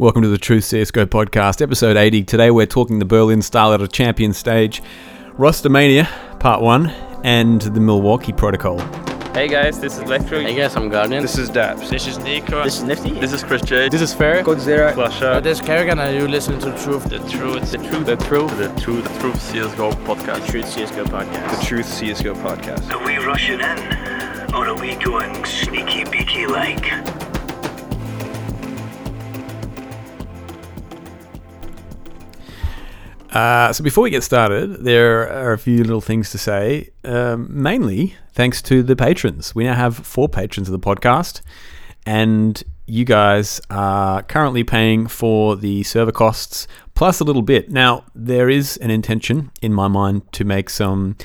Welcome to the Truth CSGO podcast, episode 80. Today we're talking the Berlin StarLadder champion stage, Rostermania, part 1, and the Milwaukee Protocol. Hey guys, this is Electro. Hey guys, I'm Guardian. This is Daps. This is Nico. This is Nifty. This is Chris J. This is Fair. Godzilla. Uh, this is Kerrigan and you listen to the Truth. The truth. The truth. The truth. The truth. The truth CSGO podcast. The Truth CSGO podcast. The truth CSGO podcast. Are we rushing in? Or are we going sneaky beaky like? Uh, so before we get started, there are a few little things to say. Um, mainly thanks to the patrons. We now have four patrons of the podcast, and you guys are currently paying for the server costs plus a little bit. Now there is an intention in my mind to make some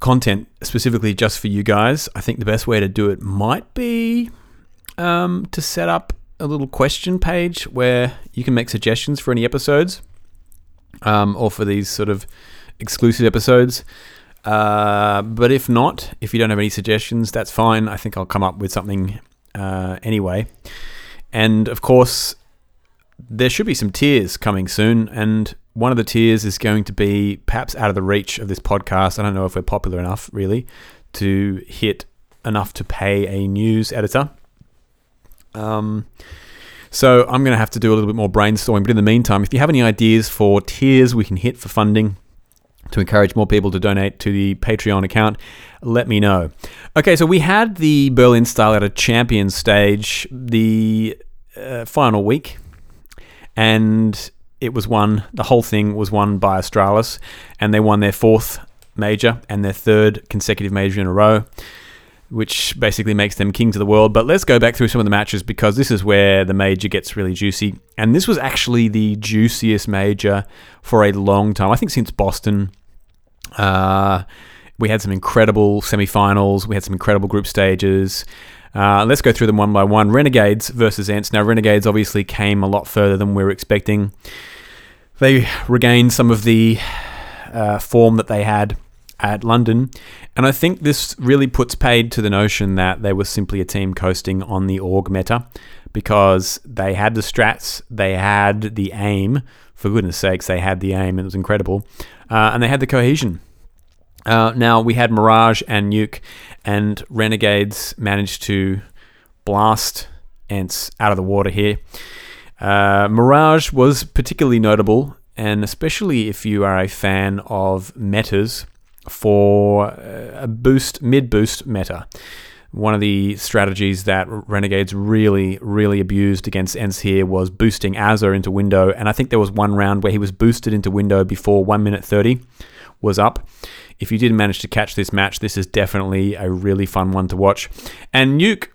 content specifically just for you guys. I think the best way to do it might be um, to set up a little question page where you can make suggestions for any episodes um, or for these sort of exclusive episodes. Uh, but if not, if you don't have any suggestions, that's fine. I think I'll come up with something uh, anyway. And of course, there should be some tiers coming soon. And one of the tiers is going to be perhaps out of the reach of this podcast. I don't know if we're popular enough, really, to hit enough to pay a news editor. Um, so I'm going to have to do a little bit more brainstorming. But in the meantime, if you have any ideas for tiers we can hit for funding to encourage more people to donate to the Patreon account, let me know. Okay, so we had the Berlin StarLadder champion stage the uh, final week, and it was won. The whole thing was won by Astralis, and they won their fourth major and their third consecutive major in a row which basically makes them kings of the world. But let's go back through some of the matches because this is where the major gets really juicy. And this was actually the juiciest major for a long time. I think since Boston. Uh, we had some incredible semifinals. We had some incredible group stages. Uh, let's go through them one by one. Renegades versus ENCE. Now, Renegades obviously came a lot further than we were expecting. They regained some of the uh, form that they had at London. And I think this really puts paid to the notion that they were simply a team coasting on the org meta because they had the strats, they had the aim. For goodness sakes, they had the aim. It was incredible. Uh, and they had the cohesion. Uh, now, we had Mirage and Nuke, and Renegades managed to blast ENCE out of the water here. Uh, Mirage was particularly notable, and especially if you are a fan of metas, for uh, a boost, mid boost meta. One of the strategies that Renegades really, really abused against ENCE here was boosting Azza into window. And I think there was one round where he was boosted into window before 1 minute 30 was up. If you didn't manage to catch this match, this is definitely a really fun one to watch. And Nuke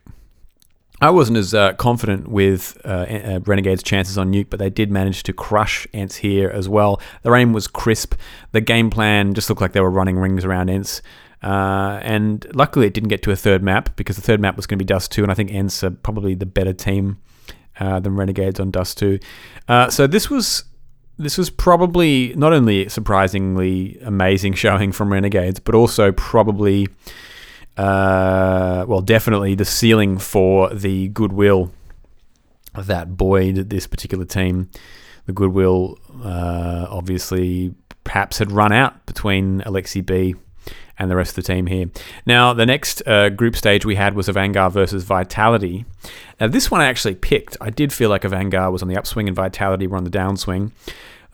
I wasn't as uh, confident with uh, Renegade's chances on Nuke, but they did manage to crush ENCE here as well. Their aim was crisp. The game plan just looked like they were running rings around ENCE. Uh, and luckily, it didn't get to a third map because the third map was going to be Dust 2, and I think ENCE are probably the better team uh, than Renegades on Dust 2. Uh, so this was this was probably not only surprisingly amazing showing from Renegades, but also probably uh, well, definitely the ceiling for the goodwill that buoyed this particular team. The goodwill, uh, obviously, perhaps had run out between Aleksib and the rest of the team here. Now, the next uh, group stage we had was Avangar versus Vitality. Now, this one I actually picked. I did feel like Avangar was on the upswing and Vitality were on the downswing.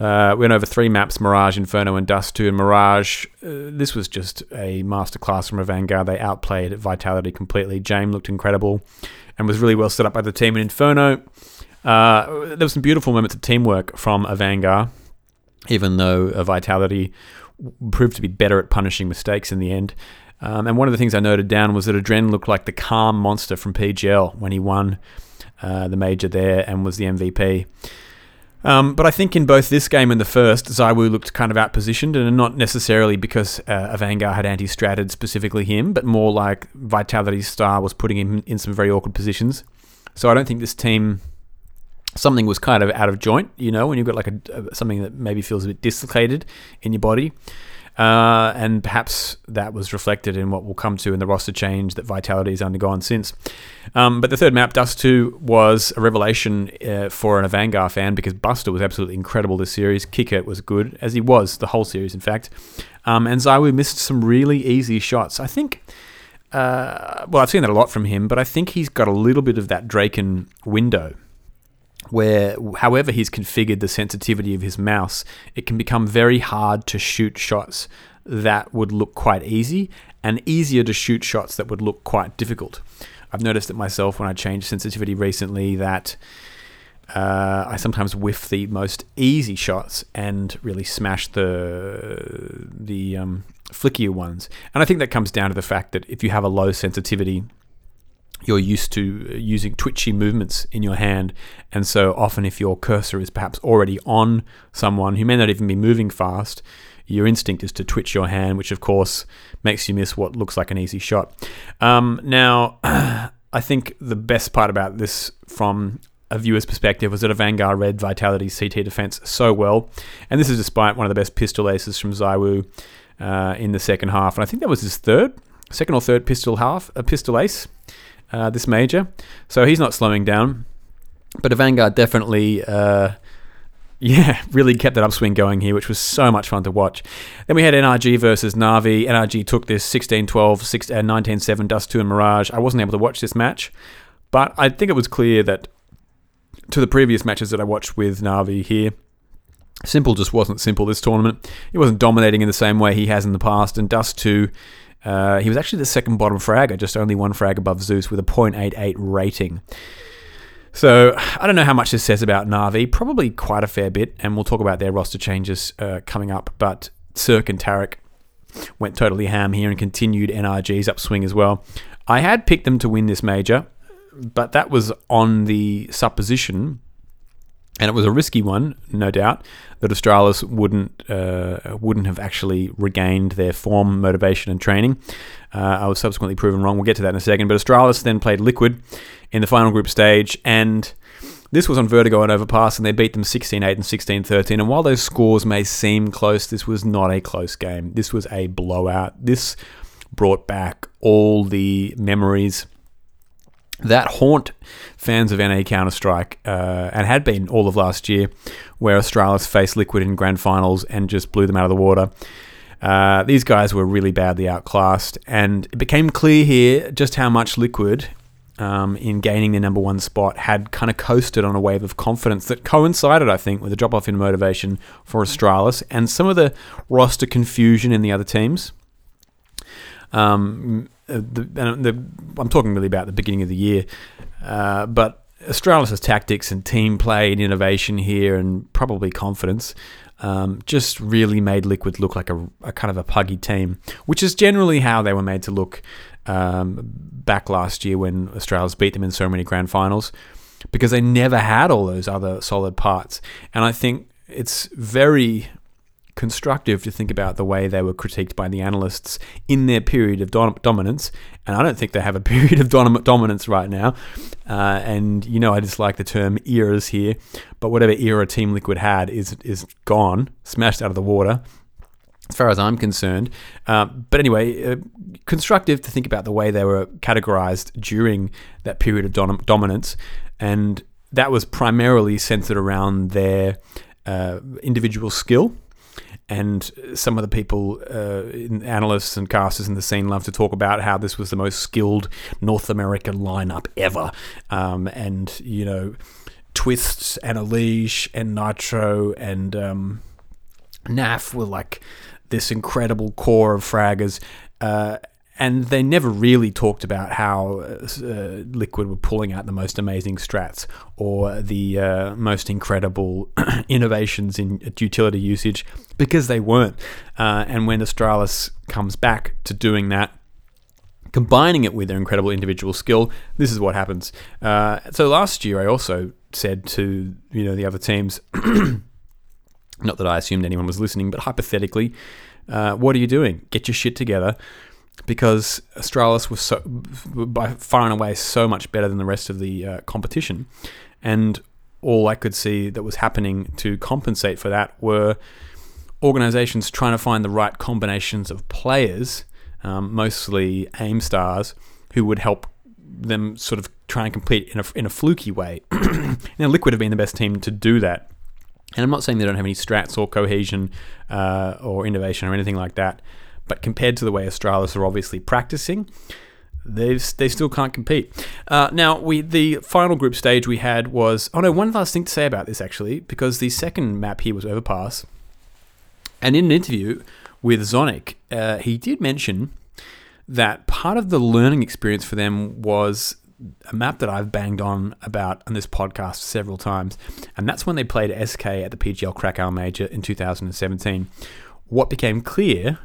Uh, we went over three maps Mirage, Inferno, and Dust 2. And Mirage, uh, this was just a masterclass from Avangar. They outplayed Vitality completely. Jame looked incredible and was really well set up by the team. In Inferno, uh, there were some beautiful moments of teamwork from Avangar, even though a Vitality proved to be better at punishing mistakes in the end. Um, and one of the things I noted down was that Adren looked like the calm monster from PGL when he won uh, the major there and was the MVP. Um, but I think in both this game and the first, ZywOo looked kind of outpositioned, and not necessarily because uh, Avangar had anti-stratted specifically him, but more like Vitality's star was putting him in some very awkward positions. So I don't think this team something was kind of out of joint, you know, when you've got like a something that maybe feels a bit dislocated in your body. Uh, and perhaps that was reflected in what we'll come to in the roster change that Vitality has undergone since. Um, but the third map, Dust 2, was a revelation uh, for an Avangar fan because Buster was absolutely incredible this series. qikert was good, as he was the whole series, in fact. Um, and ZywOo missed some really easy shots. I think. Uh, well, I've seen that a lot from him, but I think he's got a little bit of that Draken window where, however, he's configured the sensitivity of his mouse, it can become very hard to shoot shots that would look quite easy and easier to shoot shots that would look quite difficult. I've noticed it myself when I changed sensitivity recently that uh, I sometimes whiff the most easy shots and really smash the the um, flickier ones. And I think that comes down to the fact that if you have a low sensitivity, you're used to using twitchy movements in your hand. And so often, if your cursor is perhaps already on someone who may not even be moving fast, your instinct is to twitch your hand, which of course makes you miss what looks like an easy shot. Um, now, I think the best part about this from a viewer's perspective was that Avangar read Vitality's CT defense so well. And this is despite one of the best pistol aces from ZywOo uh, in the second half. And I think that was his third, second or third pistol half, a pistol ace uh, this major. So he's not slowing down. But Avangar definitely, uh, yeah, really kept that upswing going here, which was so much fun to watch. Then we had NRG versus Na'Vi. NRG took this 16 12, 16, 19 7, Dust 2, and Mirage. I wasn't able to watch this match, but I think it was clear that to the previous matches that I watched with Na'Vi here, s1mple just wasn't simple this tournament. He wasn't dominating in the same way he has in the past, and Dust 2 uh, he was actually the second bottom fragger, just only one frag above Zeus with a 0.88 rating. So I don't know how much this says about Na'Vi. Probably quite a fair bit, and we'll talk about their roster changes uh, coming up. But CeRq and Tarik went totally ham here and continued NRG's upswing as well. I had picked them to win this major, but that was on the supposition and it was a risky one, no doubt, that Astralis wouldn't uh, wouldn't have actually regained their form, motivation, and training. Uh, I was subsequently proven wrong. We'll get to that in a second. But Astralis then played Liquid in the final group stage, and this was on Vertigo and Overpass, and they beat them 16 8 and 16 13. And while those scores may seem close, this was not a close game. This was a blowout. This brought back all the memories that haunt fans of NA Counter Strike uh, and had been all of last year, where Astralis faced Liquid in grand finals and just blew them out of the water. Uh, these guys were really badly outclassed, and it became clear here just how much Liquid, um, in gaining their number one spot, had kind of coasted on a wave of confidence that coincided, I think, with a drop off in motivation for Astralis and some of the roster confusion in the other teams. Um, uh, the, the, I'm talking really about the beginning of the year, uh, but Astralis' tactics and team play and innovation here, and probably confidence, um, just really made Liquid look like a, a, kind of a puggy team, which is generally how they were made to look um, back last year when Astralis beat them in so many grand finals, because they never had all those other solid parts. And I think it's very constructive to think about the way they were critiqued by the analysts in their period of dom- dominance. And I don't think they have a period of dom- dominance right now. Uh, and you know, I dislike the term eras here, but whatever era Team Liquid had is is gone, smashed out of the water. As far as I'm concerned, uh, but anyway, uh, constructive to think about the way they were categorized during that period of dom- dominance, and that was primarily centered around their uh, individual skill and some of the people, uh, analysts and casters in the scene, love to talk about how this was the most skilled North American lineup ever. Um, and, you know, Twistzz and Elige and nitr0 and um, NAF were like this incredible core of fraggers. Uh, and they never really talked about how uh, Liquid were pulling out the most amazing strats or the uh, most incredible innovations in utility usage because they weren't. Uh, and when Astralis comes back to doing that, combining it with their incredible individual skill, this is what happens. Uh, so last year, I also said to you know the other teams, not that I assumed anyone was listening, but hypothetically, uh, what are you doing? Get your shit together because Astralis was so, by far and away so much better than the rest of the uh, competition. And all I could see that was happening to compensate for that were organizations trying to find the right combinations of players, um, mostly aim stars, who would help them sort of try and compete in a, in a fluky way. now, Liquid have been the best team to do that. And I'm not saying they don't have any strats or cohesion uh, or innovation or anything like that, but compared to the way Astralis are obviously practicing, they they still can't compete. Uh, now we the final group stage we had was oh no one last thing to say about this actually because the second map here was Overpass, and in an interview with Zonic, uh, he did mention that part of the learning experience for them was a map that I've banged on about on this podcast several times, and that's when they played SK at the PGL Krakow Major in 2017. What became clear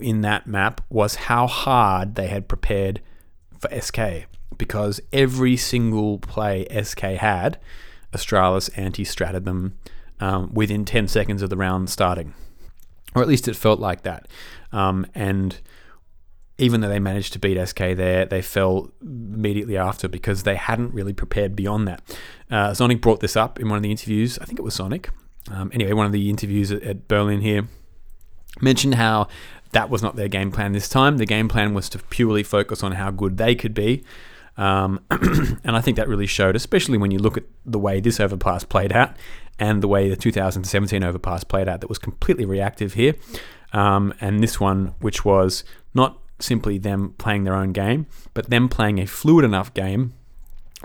in that map was how hard they had prepared for SK because every single play SK had, Astralis anti stratted them um, within 10 seconds of the round starting. Or at least it felt like that. Um, and even though they managed to beat SK there, they fell immediately after because they hadn't really prepared beyond that. Uh, Zonic brought this up in one of the interviews. I think it was Zonic. Um, anyway, one of the interviews at, at Berlin here mentioned how that was not their game plan this time. The game plan was to purely focus on how good they could be. Um, and I think that really showed, especially when you look at the way this overpass played out and the way the 2017 overpass played out, that was completely reactive here. Um, and this one, which was not simply them playing their own game, but them playing a fluid enough game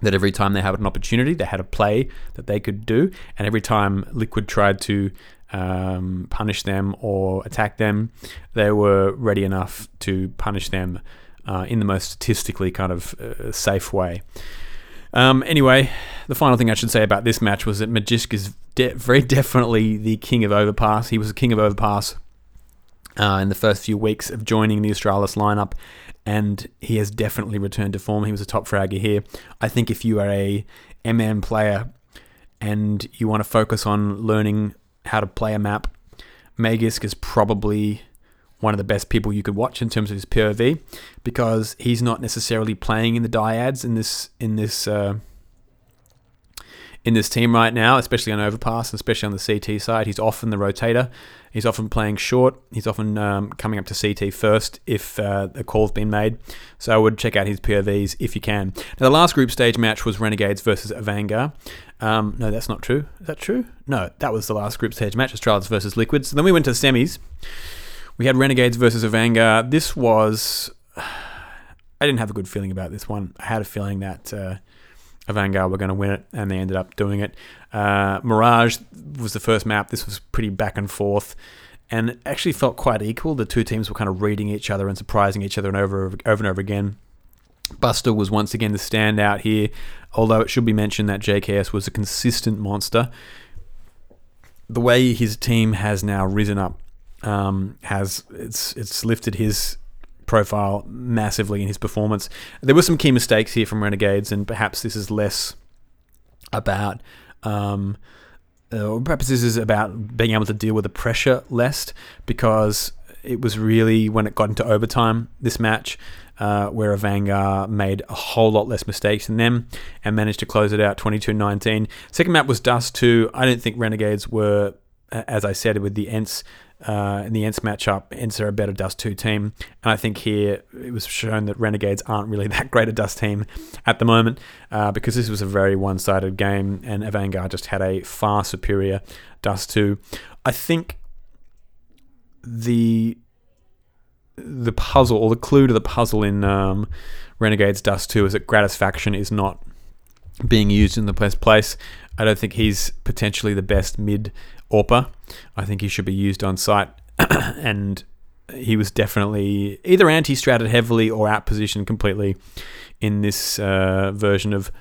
that every time they had an opportunity, they had a play that they could do. And every time Liquid tried to um, punish them or attack them, they were ready enough to punish them uh, in the most statistically kind of uh, safe way. Um, anyway, the final thing I should say about this match was that Magisk is de- very definitely the king of Overpass. He was the king of Overpass uh, in the first few weeks of joining the Astralis lineup, and he has definitely returned to form. He was a top fragger here. I think if you are a MM player and you want to focus on learning how to play a map, Magisk is probably one of the best people you could watch in terms of his POV because he's not necessarily playing in the dyads in this in this uh, in this team right now, especially on overpass, especially on the CT side. He's often the rotator. He's often playing short. He's often um, coming up to CT first if uh, a call's been made. So I would check out his POVs if you can. Now, the last group stage match was Renegades versus Avangar. Um, no, that's not true. Is that true? No, that was the last group stage match, Astralis versus Liquids. So then we went to the semis. We had Renegades versus Avangar. This was. I didn't have a good feeling about this one. I had a feeling that. Uh, Avangar were going to win it, and they ended up doing it. Uh, Mirage was the first map. This was pretty back and forth, and it actually felt quite equal. The two teams were kind of reading each other and surprising each other and over, over and over again. Buster was once again the standout here, although it should be mentioned that JKS was a consistent monster. The way his team has now risen up um, has it's it's lifted his profile massively in his performance. There were some key mistakes here from Renegades, and perhaps this is less about. Um, uh, perhaps this is about being able to deal with the pressure less because it was really when it got into overtime this match uh, where Avangar made a whole lot less mistakes than them and managed to close it out 22-19. Second map was Dust 2. I don't think Renegades were, as I said, with the ENCE uh, in the ENCE matchup, ENCE are a better Dust 2 team. And I think here it was shown that Renegades aren't really that great a Dust team at the moment uh, because this was a very one sided game and Avangar just had a far superior Dust 2. I think the the puzzle or the clue to the puzzle in um, Renegades Dust 2 is that Gratisfaction is not being used in the best place. I don't think he's potentially the best mid AWPer. I think he should be used on site, and he was definitely either anti-stratted heavily or out positioned completely in this uh, version of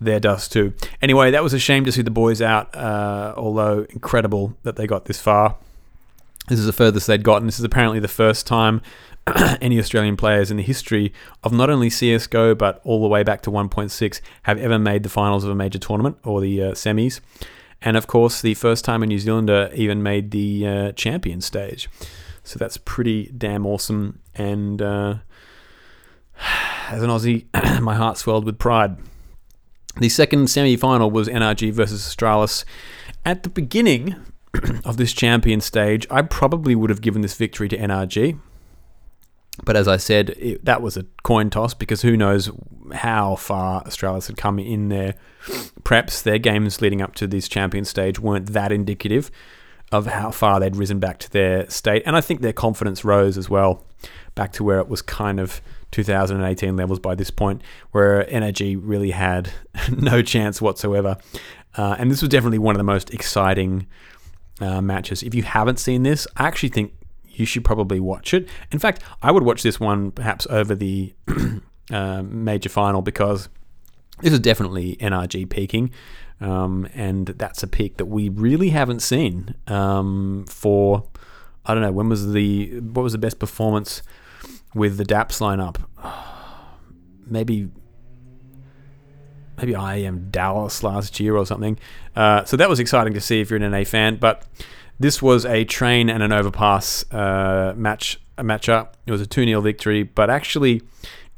their Dust 2. Anyway, that was a shame to see the boys out, uh, although incredible that they got this far. This is the furthest they'd gotten. This is apparently the first time any Australian players in the history of not only CSGO but all the way back to 1.6 have ever made the finals of a major tournament or the uh, semis and of course, the first time a New Zealander even made the uh, champion stage. So that's pretty damn awesome. And uh, as an Aussie, my heart swelled with pride. The second semi final was NRG versus Astralis. At the beginning, of this champion stage, I probably would have given this victory to NRG. But as I said, it, that was a coin toss because who knows how far Astralis had come in their preps. Their games leading up to this champion stage weren't that indicative of how far they'd risen back to their state. And I think their confidence rose as well, back to where it was kind of 2018 levels by this point, where NRG really had no chance whatsoever. Uh, and this was definitely one of the most exciting uh, matches. If you haven't seen this, I actually think you should probably watch it. In fact, I would watch this one perhaps over the uh, major final because this is definitely NRG peaking. Um, and that's a peak that we really haven't seen um, for I don't know when was the what was the best performance with the DAPS lineup? Maybe maybe IEM Dallas last year or something. Uh, so that was exciting to see if you're an NA fan. But this was a train and an overpass uh, match a matchup. It was a 2 0 victory, but actually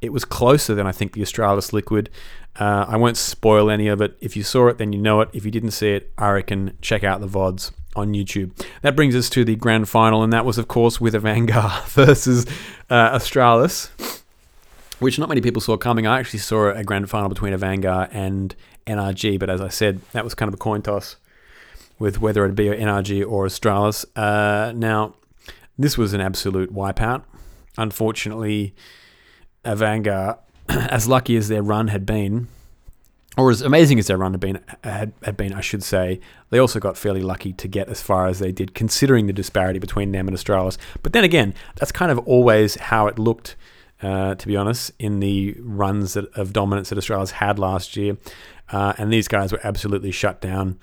it was closer than I think the Astralis Liquid. Uh, I won't spoil any of it. If you saw it, then you know it. If you didn't see it, I reckon check out the VODs on YouTube. That brings us to the grand final, and that was, of course, with Avangar versus uh, Astralis, which not many people saw coming. I actually saw a grand final between Avangar and NRG, but as I said, that was kind of a coin toss with whether it'd be NRG or Astralis. Uh, now, this was an absolute wipeout. Unfortunately, Avangar, as lucky as their run had been, or as amazing as their run had been, had, had been, I should say, they also got fairly lucky to get as far as they did, considering the disparity between them and Astralis. But then again, that's kind of always how it looked, uh, to be honest, in the runs that, of dominance that Australia's had last year. Uh, and these guys were absolutely shut down.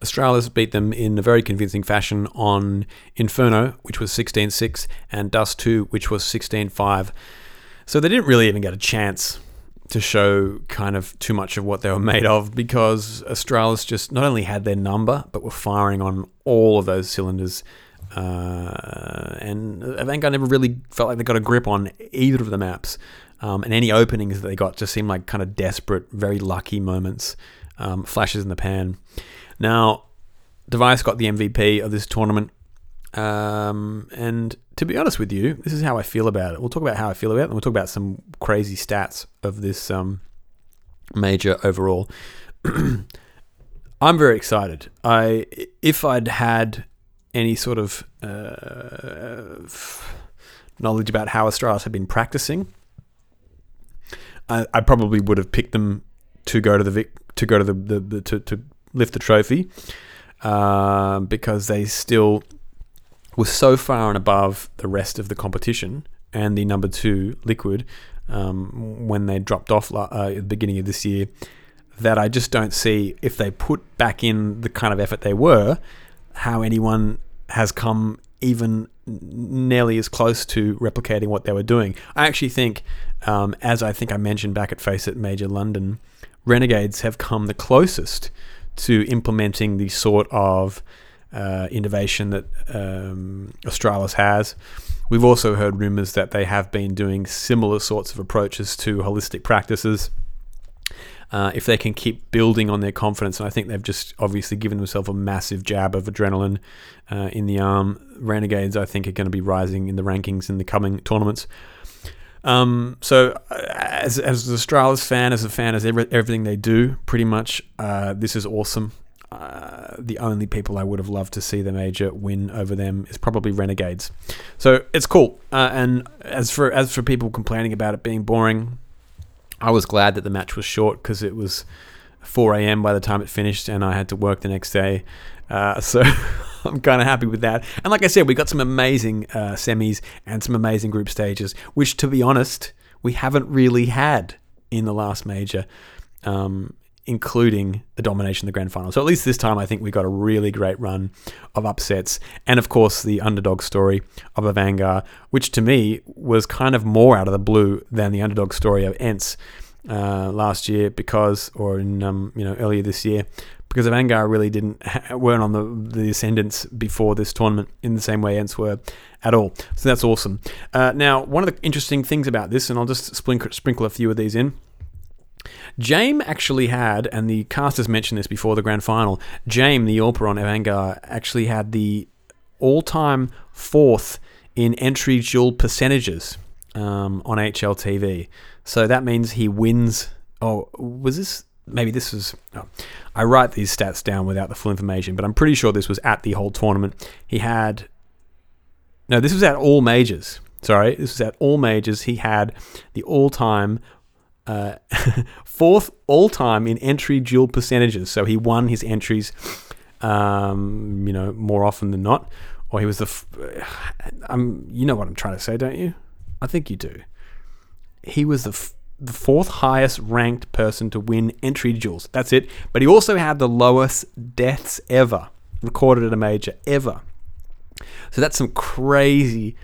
Astralis beat them in a very convincing fashion on Inferno, which was 16 6, and Dust 2, which was 16 5. So they didn't really even get a chance to show kind of too much of what they were made of because Astralis just not only had their number, but were firing on all of those cylinders. Uh, and Avangar never really felt like they got a grip on either of the maps. Um, and any openings that they got just seemed like kind of desperate, very lucky moments, um, flashes in the pan. Now, Device got the MVP of this tournament. Um, and to be honest with you, this is how I feel about it. We'll talk about how I feel about it, and we'll talk about some crazy stats of this um, major overall. I'm very excited. I if I'd had any sort of uh, knowledge about how Astralis had been practicing, I, I, probably would have picked them to go to the Vic, to go to the, the, the to, to lift the trophy uh, because they still were so far and above the rest of the competition and the number two liquid um, when they dropped off uh, at the beginning of this year that I just don't see if they put back in the kind of effort they were how anyone has come even nearly as close to replicating what they were doing. I actually think, um, as I think I mentioned back at FACEIT Major London, Renegades have come the closest to implementing the sort of uh, innovation that um, Astralis has. We've also heard rumours that they have been doing similar sorts of approaches to holistic practices. Uh, if they can keep building on their confidence, and I think they've just obviously given themselves a massive jab of adrenaline uh, in the arm. Renegades, I think, are going to be rising in the rankings in the coming tournaments. Um, so, uh, as, as an Astralis fan, as a fan, as every, everything they do, pretty much, uh, this is awesome. Uh, the only people I would have loved to see the major win over them is probably Renegades. So it's cool. Uh, and as for as for people complaining about it being boring, I was glad that the match was short because it was 4 a.m. by the time it finished, and I had to work the next day. Uh, so I'm kind of happy with that. And like I said, we got some amazing uh, semis and some amazing group stages, which, to be honest, we haven't really had in the last major. Um, including the domination of the grand final. So at least this time, I think we got a really great run of upsets, and of course the underdog story of Avangar, which to me was kind of more out of the blue than the underdog story of ENCE uh, last year, because or in um, you know earlier this year, because Avangar really didn't weren't on the the ascendants before this tournament in the same way ENCE were at all. So that's awesome. Uh, now, one of the interesting things about this, and I'll just sprinkle, sprinkle a few of these in Jame actually had, and the cast has mentioned this before the grand final. Jame, the AWPer on Avangar, actually had the all-time fourth in entry duel percentages um, on HLTV. So that means he wins. Oh, was this? Maybe this was. Oh, I write these stats down without the full information, but I'm pretty sure this was at the whole tournament. He had. No, this was at all majors. Sorry, this was at all majors. He had the all-time uh, fourth all-time in entry duel percentages. So he won his entries, um, you know, more often than not, or he was the. F- I'm, you know what I'm trying to say, don't you? I think you do. He was the f- the fourth highest ranked person to win entry duels. That's it. But he also had the lowest deaths ever recorded at a major ever. So that's some crazy,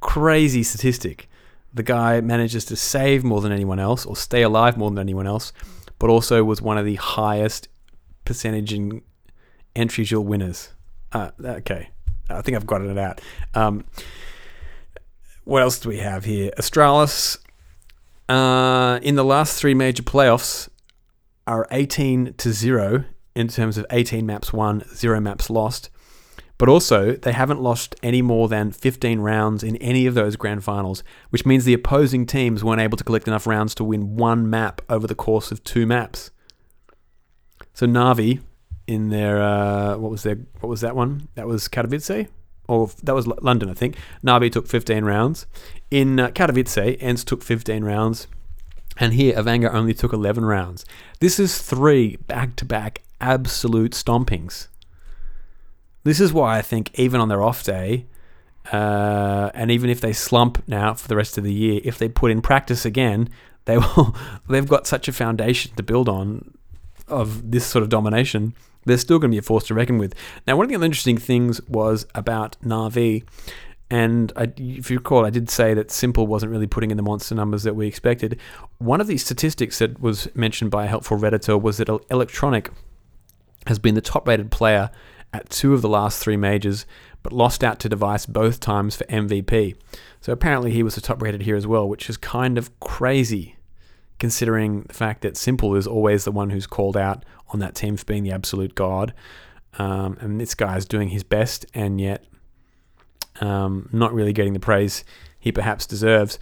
crazy statistic. The guy manages to save more than anyone else or stay alive more than anyone else, but also was one of the highest percentage in entry duel winners. Uh, okay, I think I've got it out. Um, what else do we have here? Astralis, uh, in the last three major playoffs, are 18 to 0 in terms of 18 maps won, 0 maps lost. But also, they haven't lost any more than 15 rounds in any of those grand finals, which means the opposing teams weren't able to collect enough rounds to win one map over the course of two maps. So Navi, in their uh, what was their what was that one? That was Katowice, or that was L- London, I think. Navi took 15 rounds. In uh, Katowice, ENCE took 15 rounds. And here, Avangar only took 11 rounds. This is three back to back absolute stompings. This is why I think even on their off day, uh, and even if they slump now for the rest of the year, if they put in practice again, they will. They've got such a foundation to build on of this sort of domination. They're still going to be a force to reckon with. Now, one of the other interesting things was about Navi, and I, if you recall, I did say that s1mple wasn't really putting in the monster numbers that we expected. One of the statistics that was mentioned by a helpful redditor was that Electronic has been the top-rated player at two of the last three majors, but lost out to Device both times for MVP. So apparently he was the top rated here as well, which is kind of crazy considering the fact that s1mple is always the one who's called out on that team for being the absolute god. Um, and this guy is doing his best and yet um, not really getting the praise he perhaps deserves.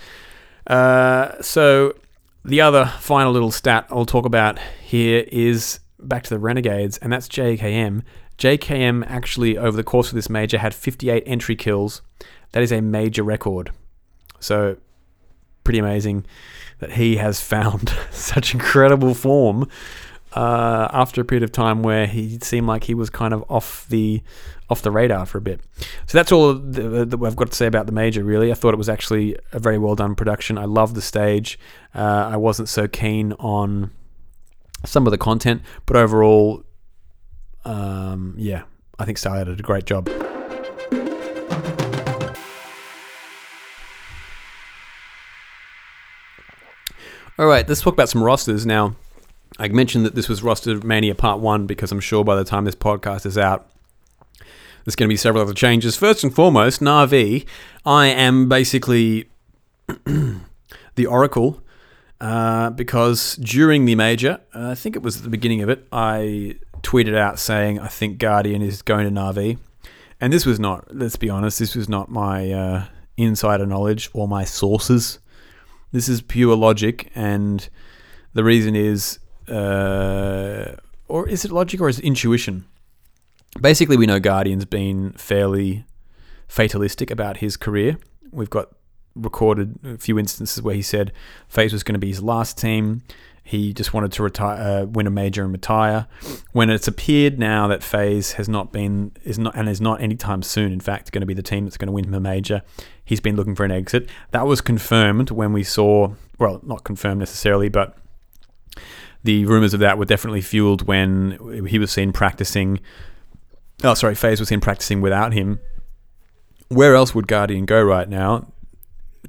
Uh, so the other final little stat I'll talk about here is back to the Renegades, and that's JKS. JKS actually, over the course of this major, had 58 entry kills. That is a major record. So, pretty amazing that he has found such incredible form uh, after a period of time where he seemed like he was kind of off the off the radar for a bit. So that's all that I've got to say about the major. Really, I thought it was actually a very well done production. I love the stage. Uh, I wasn't so keen on some of the content, but overall, um, yeah, I think StarLadder did a great job. All right, let's talk about some rosters now. I mentioned that this was Roster Mania Part 1 because I'm sure by the time this podcast is out, there's going to be several other changes. First and foremost, Navi. I am basically the Oracle uh, because during the major, uh, I think it was at the beginning of it, I tweeted out saying I think Guardian is going to Navi. And this was not, let's be honest, this was not my uh, insider knowledge or my sources. This is pure logic, and the reason is, uh, or is it logic or is it intuition? Basically, we know Guardian's been fairly fatalistic about his career. We've got recorded a few instances where he said FaZe was going to be his last team. He just wanted to retire, uh, win a major and retire. When it's appeared now that FaZe has not been is not and is not anytime soon, in fact, going to be the team that's going to win him a major, he's been looking for an exit. That was confirmed when we saw, well, not confirmed necessarily, but the rumors of that were definitely fueled when he was seen practicing. Oh, sorry, FaZe was seen practicing without him. Where else would Guardian go right now?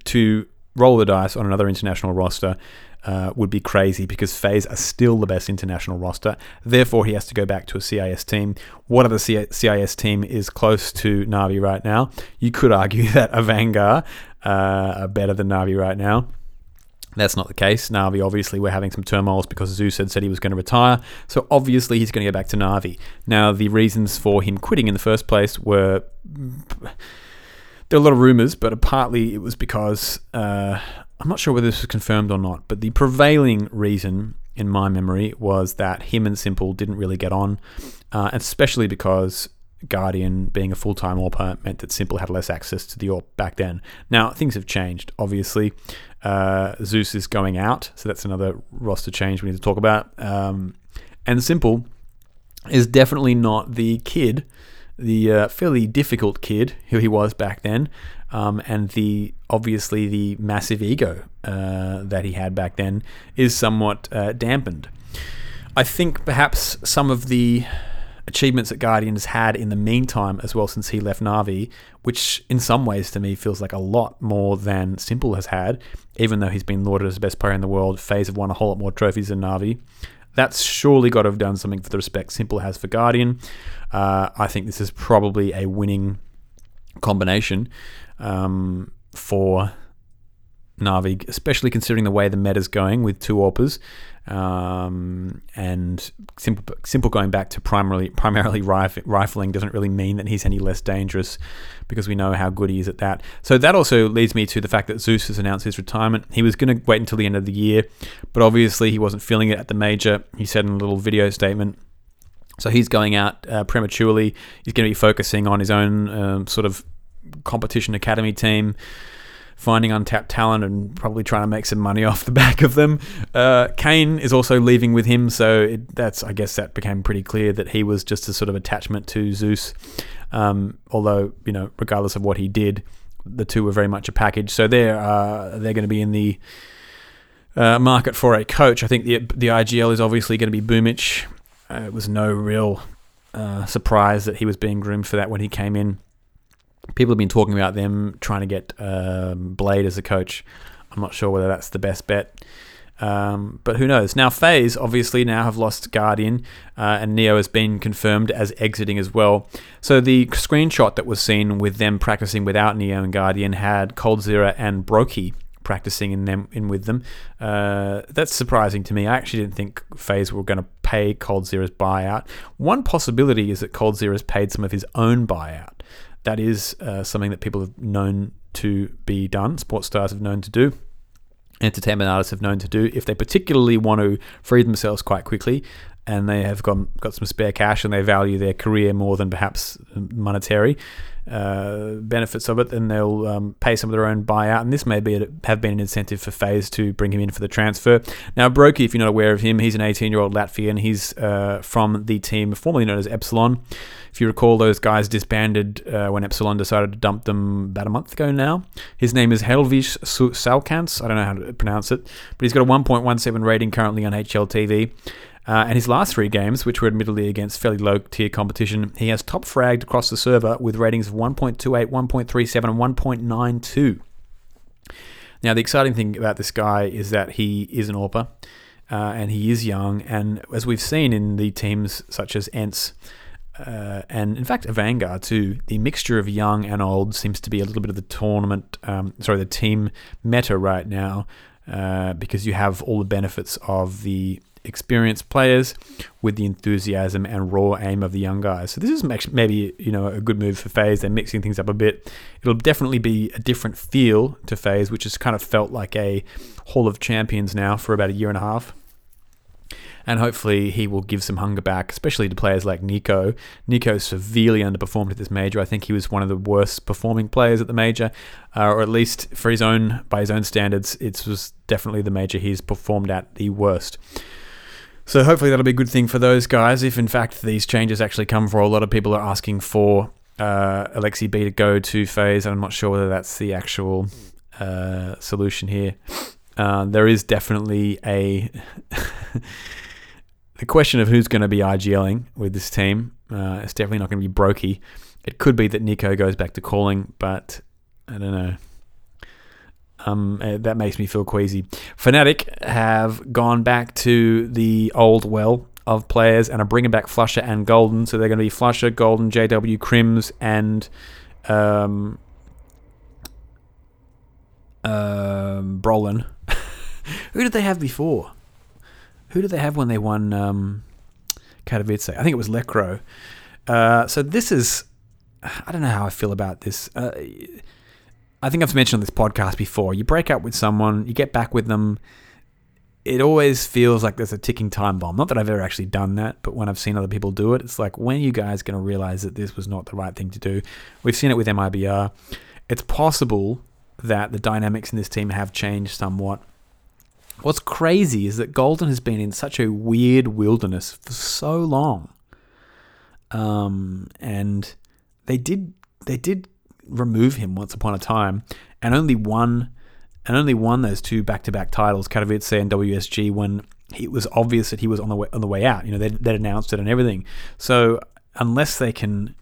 To roll the dice on another international roster uh, would be crazy because FaZe are still the best international roster. Therefore, he has to go back to a CIS team. What other CIS team is close to Navi right now? You could argue that Avangar uh, are better than Navi right now. That's not the case. Navi, obviously, we're having some turmoils because Zeus had said he was going to retire. So obviously, he's going to go back to Navi. Now, the reasons for him quitting in the first place were. There were a lot of rumors, but partly it was because. Uh, I'm not sure whether this was confirmed or not, but the prevailing reason in my memory was that him and s1mple didn't really get on, uh, especially because Guardian being a full time AWPer meant that s1mple had less access to the AWP back then. Now, things have changed, obviously. Uh, Zeus is going out, so that's another roster change we need to talk about. Um, and s1mple is definitely not the kid, the uh, fairly difficult kid who he was back then, um, and the obviously the massive ego uh, that he had back then is somewhat uh, dampened. I think perhaps some of the achievements that Guardian has had in the meantime as well since he left Navi, which in some ways to me feels like a lot more than s1mple has had, even though he's been lauded as the best player in the world. FaZe have won a whole lot more trophies than Navi. That's surely got to have done something for the respect s1mple has for Guardian. Uh, I think this is probably a winning combination um, for Navi, especially considering the way the meta's going with two AWPers. Um, and s1mple, s1mple going back to primarily primarily rif- rifling doesn't really mean that he's any less dangerous because we know how good he is at that. So that also leads me to the fact that Zeus has announced his retirement. He was going to wait until the end of the year, but obviously he wasn't feeling it at the major. He said in a little video statement. So he's going out uh, prematurely. He's going to be focusing on his own um, sort of competition academy team finding untapped talent and probably trying to make some money off the back of them. Uh, kane is also leaving with him, so it, that's I guess that became pretty clear that he was just a sort of attachment to Zeus. Um, although you know, regardless of what he did, the two were very much a package. So they're uh, they're going to be in the uh, market for a coach. I think the the IGL is obviously going to be Boombl4. Uh, it was no real uh, surprise that he was being groomed for that when he came in people have been talking about them trying to get um, B1ad3 as a coach. I'm not sure whether that's the best bet. Um, but who knows? Now, FaZe obviously now have lost Guardian, uh, and Neo has been confirmed as exiting as well. So the screenshot that was seen with them practicing without Neo and Guardian had Cold coldzera and broky practicing in them in with them. Uh, that's surprising to me. I actually didn't think FaZe were going to pay Cold coldzera's buyout. One possibility is that coldzera's paid some of his own buyout that is uh, something that people have known to be done. Sports stars have known to do. Entertainment artists have known to do. If they particularly want to free themselves quite quickly, and they have got got some spare cash and they value their career more than perhaps monetary uh, benefits of it, then they'll um, pay some of their own buyout. And this may be have been an incentive for FaZe to bring him in for the transfer. Now, broky, if you're not aware of him, he's an 18 year old Latvian. He's uh, from the team formerly known as Epsilon. If you recall, those guys disbanded uh, when Epsilon decided to dump them about a month ago now. His name is Helvijs Saukants. I don't know how to pronounce it, but he's got a 1.17 rating currently on HLTV. Uh, and his last three games, which were admittedly against fairly low tier competition, he has top fragged across the server with ratings of 1.28, 1.37, and 1.92. Now, the exciting thing about this guy is that he is an AWPer uh, and he is young. And as we've seen in the teams such as ENCE, uh, and in fact Avangar too. The mixture of young and old seems to be a little bit of the tournament, um, sorry, the team meta right now, uh, because you have all the benefits of the experienced players with the enthusiasm and raw aim of the young guys. So this is maybe you know a good move for FaZe. They're mixing things up a bit. It'll definitely be a different feel to FaZe, which has kind of felt like a Hall of Champions now for about a year and a half and hopefully he will give some hunger back, especially to players like Nico. Nico severely underperformed at this major. I think he was one of the worst performing players at the major, uh, or at least for his own by his own standards, it was definitely the major he's performed at the worst. So hopefully that'll be a good thing for those guys. If in fact these changes actually come for a lot of people are asking for uh, Aleksib to go to FaZe, and I'm not sure whether that's the actual uh, solution here. Uh, there is definitely a the question of who's going to be IGLing with this team uh, is definitely not going to be broky. It could be that NiKo goes back to calling, but I don't know. Um, uh, that makes me feel queasy. Fnatic have gone back to the old well of players and are bringing back flusha and Golden. So they're going to be flusha, Golden, JW, KRIMZ, and um, um, Brollan. Who did they have before? Who did they have when they won um, Katowice? I think it was Lekro. Uh, so this is, I don't know how I feel about this. Uh, I think I've mentioned on this podcast before. You break up with someone, you get back with them. It always feels like there's a ticking time bomb. Not that I've ever actually done that, but when I've seen other people do it, it's like, when are you guys going to realize that this was not the right thing to do? We've seen it with MIBR. It's possible that the dynamics in this team have changed somewhat. What's crazy is that Golden has been in such a weird wilderness for so long. Um, and they did they did remove him once upon a time, and only won and only won those two back to back titles, Katowice and WSG, when it was obvious that he was on the way on the way out. You know, they they announced it and everything. So unless they can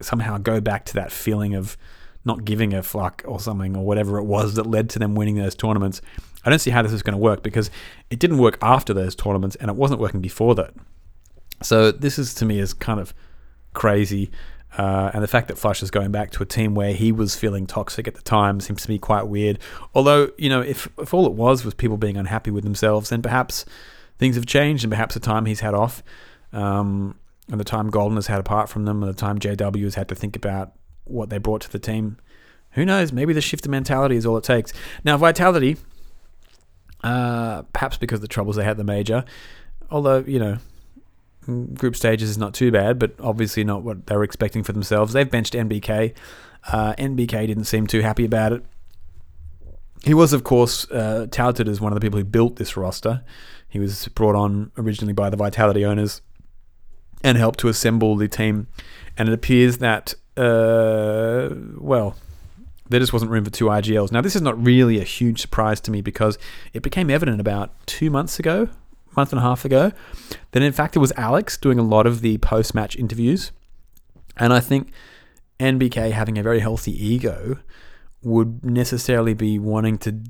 somehow go back to that feeling of not giving a fuck or something or whatever it was that led to them winning those tournaments, I don't see how this is going to work because it didn't work after those tournaments and it wasn't working before that. So this is to me is kind of crazy. Uh, and the fact that flusha is going back to a team where he was feeling toxic at the time seems to me quite weird. Although, you know, if, if all it was was people being unhappy with themselves, then perhaps things have changed and perhaps the time he's had off um, and the time Golden has had apart from them and the time JW has had to think about what they brought to the team. Who knows? Maybe the shift of mentality is all it takes. Now, Vitality, uh, perhaps because of the troubles they had the major, although, you know, group stages is not too bad, but obviously not what they were expecting for themselves. They've benched NBK. Uh, NBK didn't seem too happy about it. He was, of course, uh, touted as one of the people who built this roster. He was brought on originally by the Vitality owners and helped to assemble the team. And it appears that, uh, well, there just wasn't room for two IGLs. Now, this is not really a huge surprise to me because it became evident about two months ago, month and a half ago, that in fact it was Alex doing a lot of the post match interviews. And I think NBK having a very healthy ego would necessarily be wanting to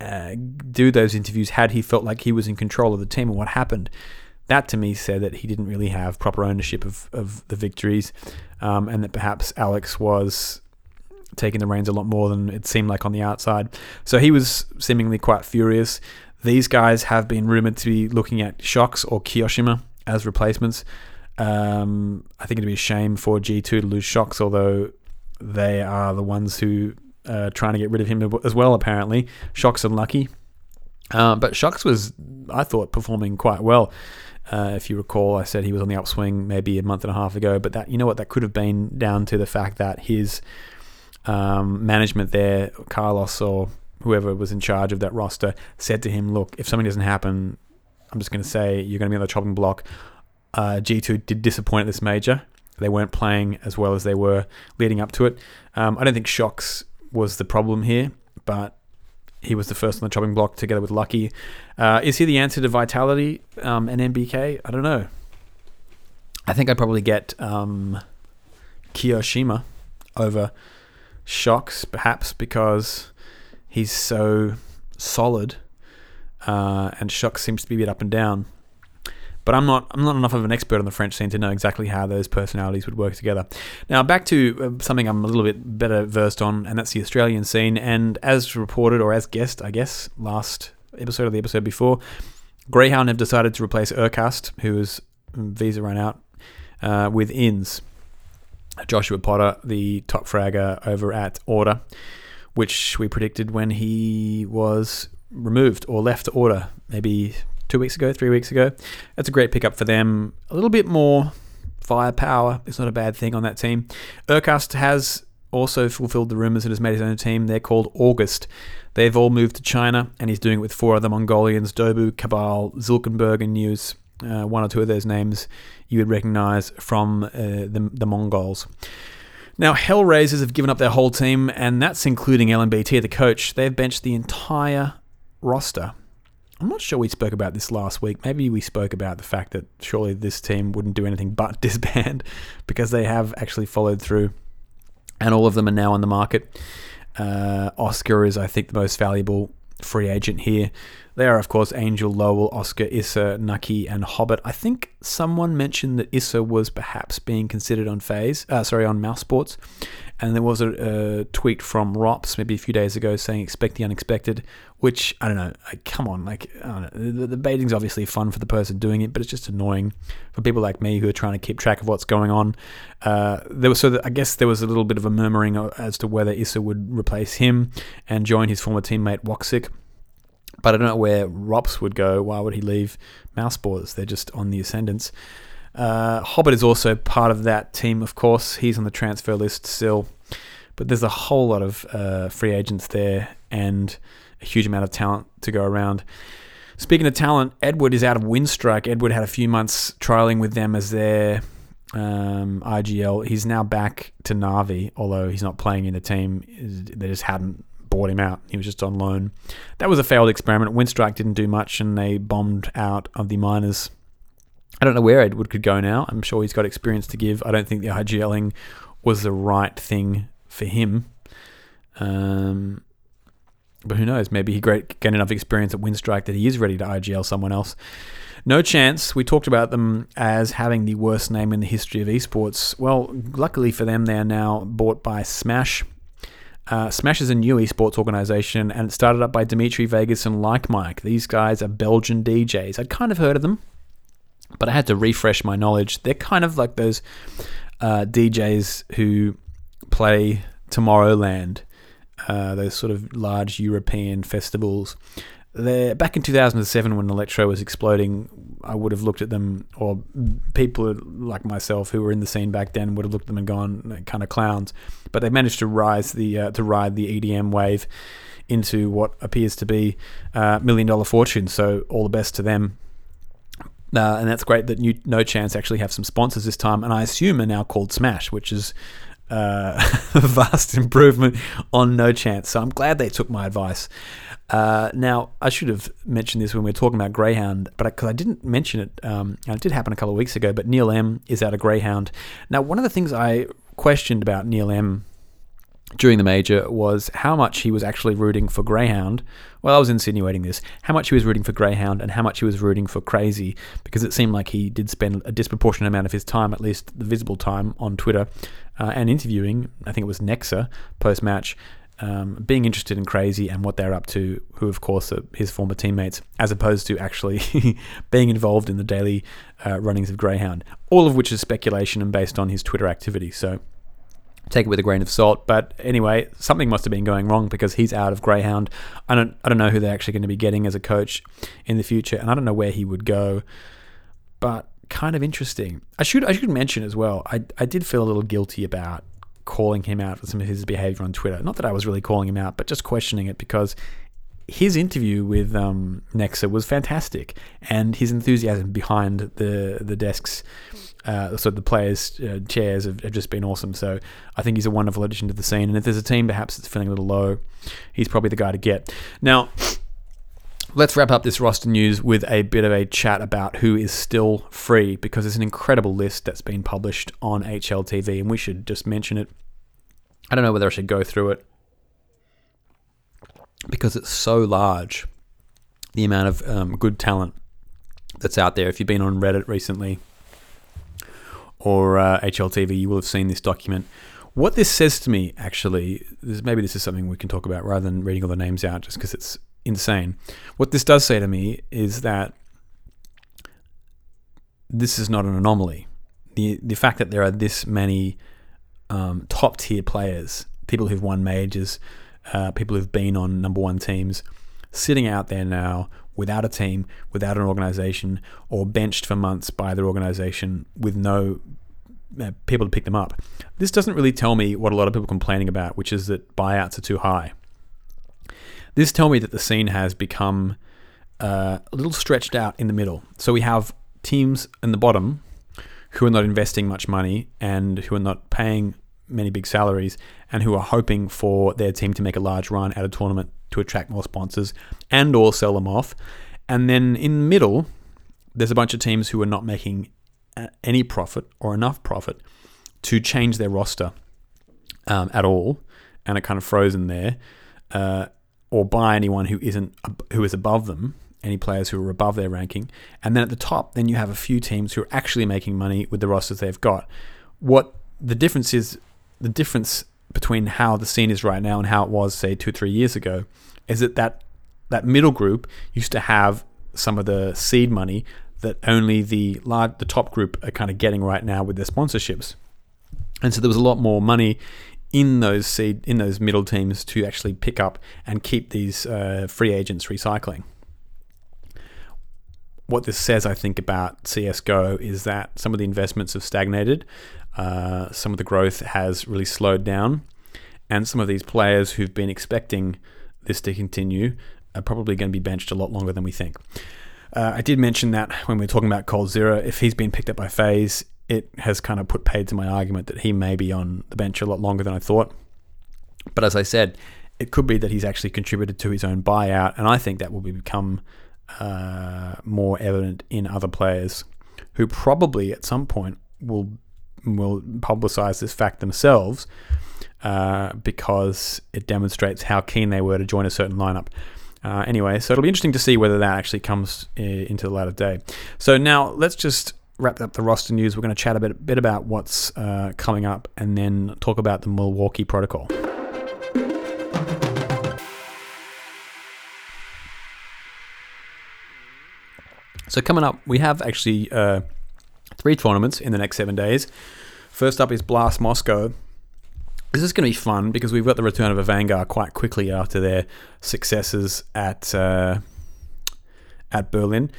uh, do those interviews had he felt like he was in control of the team and what happened. That to me said that he didn't really have proper ownership of, of the victories um, and that perhaps Alex was taking the reins a lot more than it seemed like on the outside. So he was seemingly quite furious. These guys have been rumored to be looking at shox or kioShiMa as replacements. Um, I think it'd be a shame for G2 to lose shox, although they are the ones who are trying to get rid of him as well, apparently. shox and Lucky. Uh, but shox was, I thought, performing quite well. Uh, if you recall, I said he was on the upswing maybe a month and a half ago, but that you know what that could have been down to the fact that his um, management there, Carlos or whoever was in charge of that roster, said to him, "Look, if something doesn't happen, I'm just going to say you're going to be on the chopping block." Uh, G2 did disappoint at this major. They weren't playing as well as they were leading up to it. Um, I don't think shox was the problem here, but he was the first on the chopping block together with Lucky. Uh, is he the answer to Vitality um, and NBK? I don't know. I think I'd probably get um, kioShiMa over shox, perhaps because he's so solid, uh, and shox seems to be a bit up and down. But I'm not I'm not enough of an expert on the French scene to know exactly how those personalities would work together. Now back to uh, something I'm a little bit better versed on, and that's the Australian scene. And as reported or as guessed, I guess last episode or the episode before, Greyhound have decided to replace Erkast, whose visa ran out, uh, with INS. Joshua Potter, the top fragger over at Order, which we predicted when he was removed or left Order, maybe two weeks ago, three weeks ago. That's a great pickup for them. A little bit more firepower is not a bad thing on that team. Erkast has also fulfilled the rumors and has made his own team. They're called August. They've all moved to China, and he's doing it with four other Mongolians Dobu, Kabal, Zilkenberg, and News. Uh, one or two of those names you would recognize from uh, the, the Mongols. Now, Hellraisers have given up their whole team, and that's including LMBT, the coach. They've benched the entire roster. I'm not sure we spoke about this last week. Maybe we spoke about the fact that surely this team wouldn't do anything but disband because they have actually followed through, and all of them are now on the market. Uh, oskar is, I think, the most valuable free agent here. They are, of course, ANGE1, loWel, oskar, ISSAA, nukkye, and Hobbit. I think someone mentioned that ISSAA was perhaps being considered on FaZe, uh, sorry, on mousesports. And there was a, a tweet from ropz maybe a few days ago saying expect the unexpected, which I don't know. Like, come on, like I don't know, the, the baiting's obviously fun for the person doing it, but it's just annoying for people like me who are trying to keep track of what's going on. Uh, there was so I guess there was a little bit of a murmuring as to whether ISSAA would replace him and join his former teammate Woxic. But I don't know where ropz would go. Why would he leave Mouse? They're just on the ascendance. Uh, Hobbit is also part of that team, of course. He's on the transfer list still. But there's a whole lot of uh, free agents there and a huge amount of talent to go around. Speaking of talent, Edward is out of Winstrike. Edward had a few months trialing with them as their um, IGL. He's now back to Navi, although he's not playing in the team. They just hadn't bought him out. He was just on loan. That was a failed experiment. Winstrike didn't do much and they bombed out of the minors I don't know where Edward could go now. I'm sure he's got experience to give. I don't think the IGLing was the right thing for him. Um, but who knows? Maybe he great gain enough experience at Winstrike that he is ready to IGL someone else. No chance. We talked about them as having the worst name in the history of esports. Well, luckily for them, they are now bought by Smash. Uh, Smash is a new esports organization, and it started up by Dimitri Vegas and Like Mike. These guys are Belgian DJs. I'd kind of heard of them but I had to refresh my knowledge. They're kind of like those uh, DJs who play Tomorrowland, uh, those sort of large European festivals. Back in 2007, when electro was exploding, I would have looked at them, or people like myself who were in the scene back then would have looked at them and gone, kind of clowns. But they managed to rise the uh, to ride the EDM wave into what appears to be uh, million dollar fortune. So all the best to them. Uh, and that's great that you, No Chance actually have some sponsors this time, and I assume are now called Smash, which is uh, a vast improvement on No Chance. So I'm glad they took my advice. Uh, now, I should have mentioned this when we were talking about Greyhound, but because I, I, didn't mention it, um, it did happen a couple of weeks ago, but Neil M is out of Greyhound. Now, one of the things I questioned about Neil M during the major was how much he was actually rooting for Greyhound. Well, I was insinuating this how much he was rooting for Greyhound and how much he was rooting for CR4ZY, because it seemed like he did spend a disproportionate amount of his time, at least the visible time, on Twitter uh, and interviewing. I think it was Nexa post match. Um, being interested in CR4ZY and what they're up to, who of course are his former teammates, as opposed to actually being involved in the daily uh, runnings of Greyhound, all of which is speculation and based on his Twitter activity. So take it with a grain of salt. But anyway, something must have been going wrong because he's out of Greyhound. I don't I don't know who they're actually going to be getting as a coach in the future, and I don't know where he would go. But kind of interesting. I should I should mention as well. I I did feel a little guilty about calling him out for some of his behavior on Twitter. Not that I was really calling him out, but just questioning it because his interview with um, Nexa was fantastic, and his enthusiasm behind the the desks uh, so the players' uh, chairs have, have, just been awesome. So I think he's a wonderful addition to the scene. And if there's a team perhaps that's feeling a little low, he's probably the guy to get. Now, let's wrap up this roster news with a bit of a chat about who is still free because it's an incredible list that's been published on HLTV, and we should just mention it. I don't know whether I should go through it because it's so large. The amount of um, good talent that's out there. If you've been on Reddit recently, or uh, HLTV, you will have seen this document. What this says to me, actually, maybe this is something we can talk about rather than reading all the names out just because it's insane. What this does say to me is that this is not an anomaly. The, the fact that there are this many um, top tier players, people who've won majors, uh, people who've been on number one teams, sitting out there now without a team, without an organization, or benched for months by their organization with no uh, people to pick them up. This doesn't really tell me what a lot of people are complaining about, which is that buyouts are too high. This tells me that the scene has become uh, a little stretched out in the middle. So we have teams in the bottom who are not investing much money and who are not paying many big salaries and who are hoping for their team to make a large run at a tournament to attract more sponsors and or sell them off. And then in the middle, there's a bunch of teams who are not making any profit or enough profit to change their roster um, at all, and are kind of frozen there, uh, or by anyone who isn't who is above them any players who are above their ranking. And then at the top, then you have a few teams who are actually making money with the rosters they've got. What the difference is, the difference between how the scene is right now and how it was, say, two or three years ago, is that that, that middle group used to have some of the seed money that only the large, the top group are kind of getting right now with their sponsorships. And so there was a lot more money in those seed in those middle teams to actually pick up and keep these uh, free agents recycling. What this says, I think, about CS:GO is that some of the investments have stagnated, uh, some of the growth has really slowed down, and some of these players who've been expecting this to continue are probably going to be benched a lot longer than we think. Uh, I did mention that when we were talking about coldzera, if he's been picked up by FaZe, it has kind of put paid to my argument that he may be on the bench a lot longer than I thought. But as I said, it could be that he's actually contributed to his own buyout, and I think that will become uh, more evident in other players who probably at some point will will publicize this fact themselves uh, because it demonstrates how keen they were to join a certain lineup. Uh, anyway, so it'll be interesting to see whether that actually comes uh, into the light of day. So now let's just wrap up the roster news. We're going to chat a bit, bit about what's uh, coming up and then talk about the Milwaukee Protocol. So coming up, we have actually uh, three tournaments in the next seven days. First up is Blast Moscow. This is going to be fun because we've got the return of Avangar quite quickly after their successes at uh, at Berlin.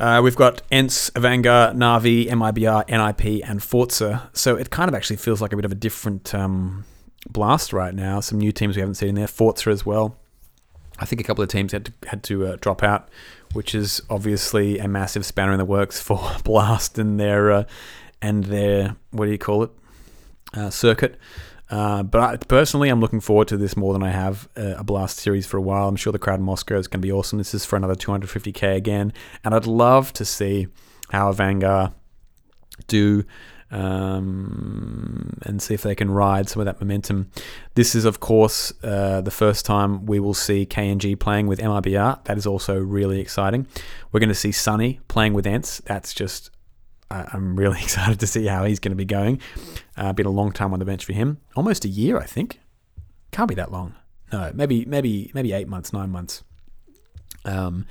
Uh, we've got ENCE, Avangar, Navi, MIBR, NIP, and forZe. So it kind of actually feels like a bit of a different um, blast right now. Some new teams we haven't seen in there. forZe as well. I think a couple of teams had to, had to uh, drop out, which is obviously a massive spanner in the works for Blast and their uh, and their what do you call it uh, circuit. Uh, but I, personally, I'm looking forward to this more than I have uh, a Blast series for a while. I'm sure the crowd in Moscow is going to be awesome. This is for another 250k again, and I'd love to see how Avangar do um, and see if they can ride some of that momentum. This is, of course, uh, the first time we will see KNG playing with MIBR. That is also really exciting. We're going to see Sunny playing with ENCE. That's just I'm really excited to see how he's going to be going. Uh, been a long time on the bench for him, almost a year, I think. Can't be that long. No, maybe maybe maybe eight months, nine months. Um,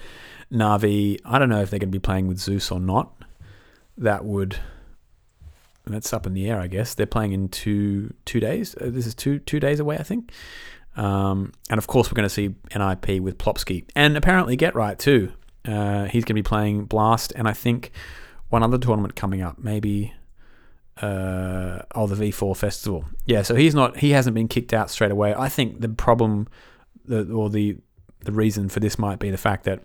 Navi, I don't know if they're going to be playing with Zeus or not. That would that's up in the air, I guess. They're playing in two two days. Uh, this is two two days away, I think. Um, and of course, we're going to see NIP with Plopski and apparently GeT_RiGhT too. Uh, he's going to be playing Blast, and I think one other tournament coming up, maybe uh, oh the V4 festival. Yeah, so he's not he hasn't been kicked out straight away. I think the problem the or the the reason for this might be the fact that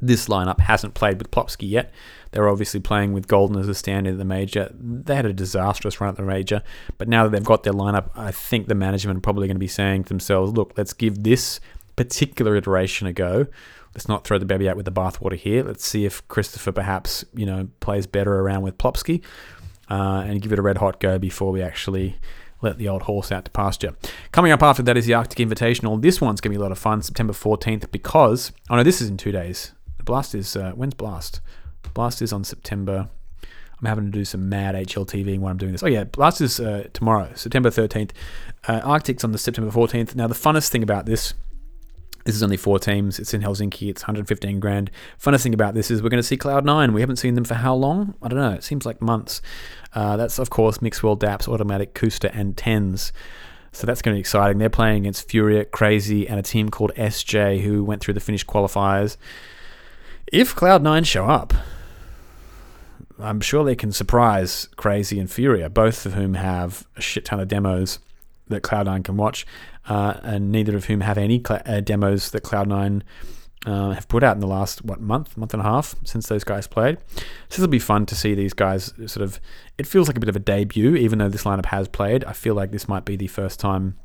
this lineup hasn't played with Plopski yet. They're obviously playing with Golden as a stand in the major. They had a disastrous run at the major, but now that they've got their lineup, I think the management are probably going to be saying to themselves, "Look, let's give this particular iteration a go let's not throw the baby out with the bathwater here. Let's see if Christopher perhaps you know plays better around with Plopski uh, and give it a red hot go before we actually let the old horse out to pasture. Coming up after that is the Arctic Invitational. This one's going to be a lot of fun, September 14th, because, oh no, this is in two days. Blast is, uh, when's Blast? Blast is on September. I'm having to do some mad HLTV while I'm doing this. Oh yeah, Blast is uh, tomorrow, September 13th. Uh, Arctic's on the September 14th. Now the funnest thing about this this is only four teams. It's in Helsinki. It's 115 grand. Funnest thing about this is we're going to see Cloud9. We haven't seen them for how long? I don't know. It seems like months. Uh, that's, of course, Mixwell, Daps, autimatic, koosta, and TenZ. So that's going to be exciting. They're playing against Furia, CR4ZY, and a team called SJ who went through the Finnish qualifiers. If Cloud9 show up, I'm sure they can surprise CR4ZY and Furia, both of whom have a shit ton of demos that Cloud9 can watch uh, and neither of whom have any cl- uh, demos that Cloud9 uh, have put out in the last what month, month and a half since those guys played. So will be fun to see these guys sort of. It feels like a bit of a debut, even though this lineup has played. I feel like this might be the first time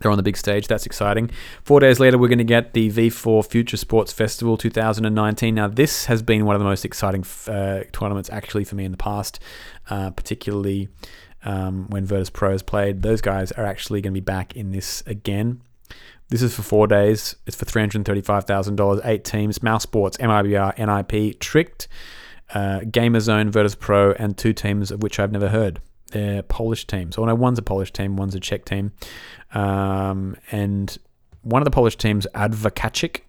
they're on the big stage. That's exciting. Four days later, we're going to get the V4 Future Sports Festival 2019. Now, this has been one of the most exciting uh, tournaments actually for me in the past, uh, particularly um, when Virtus Pro has played. Those guys are actually going to be back in this again. This is for four days. It's for $335,000, eight teams mousesports, MIBR, NIP, Tricked, uh, Gamerzone, Virtus Pro, and two teams of which I've never heard. They're Polish teams. Oh, no, one's a Polish team, one's a Czech team. Um, and one of the Polish teams, Advocacic,